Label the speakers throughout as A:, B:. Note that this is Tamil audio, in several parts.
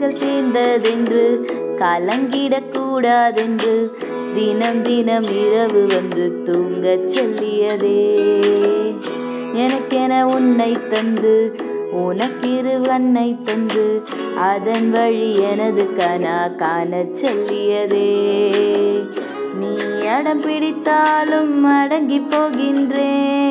A: கூடாதென்று கலங்கிடக்கூடாதென்று தினம் தினம் இரவு வந்து தூங்கச் சொல்லியதே. எனக்கென உன்னை தந்து உனக்கிரு வண்ணை தந்து அதன் வழி எனது கனா காணச் சொல்லியதே. நீ அடம் பிடித்தாலும் அடங்கி போகின்றேன்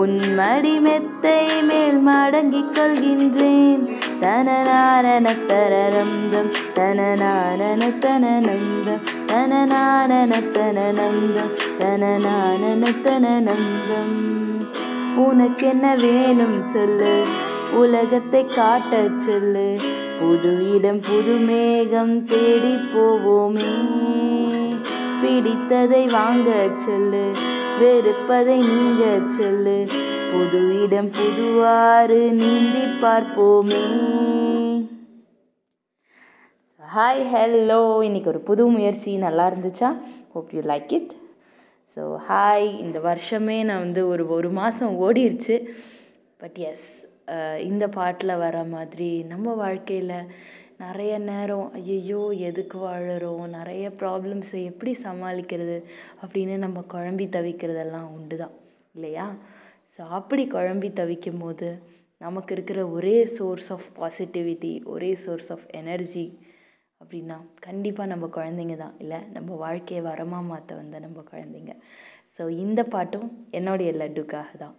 A: உன் மடி மெத்தை மேல் மடங்கிக் கொள்கின்றேன். தனநாரண தரரந்தம் தனநாரண தனநந்தம் தனநாரண தனநந்தம் தனநாரண தனநந்தம் உனக்கென்ன வேணும் சொல்லு உலகத்தை காட்டச் சொல்லு. புது இடம் புது மேகம் தேடி போவோமே. பிடித்ததை வாங்கச் சொல்லு வெறுப்பதை நீங்க சொல்லு. புது இடம் புதுவாறு நீந்தி பார்ப்போமே. ஹாய் ஹலோ இன்றைக்கி ஒரு புது முயற்சி. நல்லா இருந்துச்சா? Hope you like it so hi இந்த வருஷமே நான் வந்து ஒரு ஒரு மாதம் ஓடிருச்சு. பட் எஸ் இந்த பாட்டில் வர மாதிரி நம்ம வாழ்க்கையில் நிறைய நேரம் ஐயையோ எதுக்கு வாழறோம்? நிறைய ப்ராப்ளம்ஸை எப்படி சமாளிக்கிறது? அப்படின்னு நம்ம குழம்பி தவிக்கிறதெல்லாம் உண்டு தான் இல்லையா? ஸோ அப்படி குழம்பி தவிக்கும் போது நமக்கு இருக்கிற ஒரே சோர்ஸ் ஆஃப் பாசிட்டிவிட்டி ஒரே சோர்ஸ் ஆஃப் எனர்ஜி அப்படின்னா கண்டிப்பாக நம்ம குழந்தைங்க தான் இல்லை? நம்ம வாழ்க்கையை வரமாக மாற்ற வந்த நம்ம குழந்தைங்க. ஸோ இந்த பாட்டும் என்னுடைய லட்டுக்காக தான்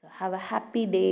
A: so have a happy day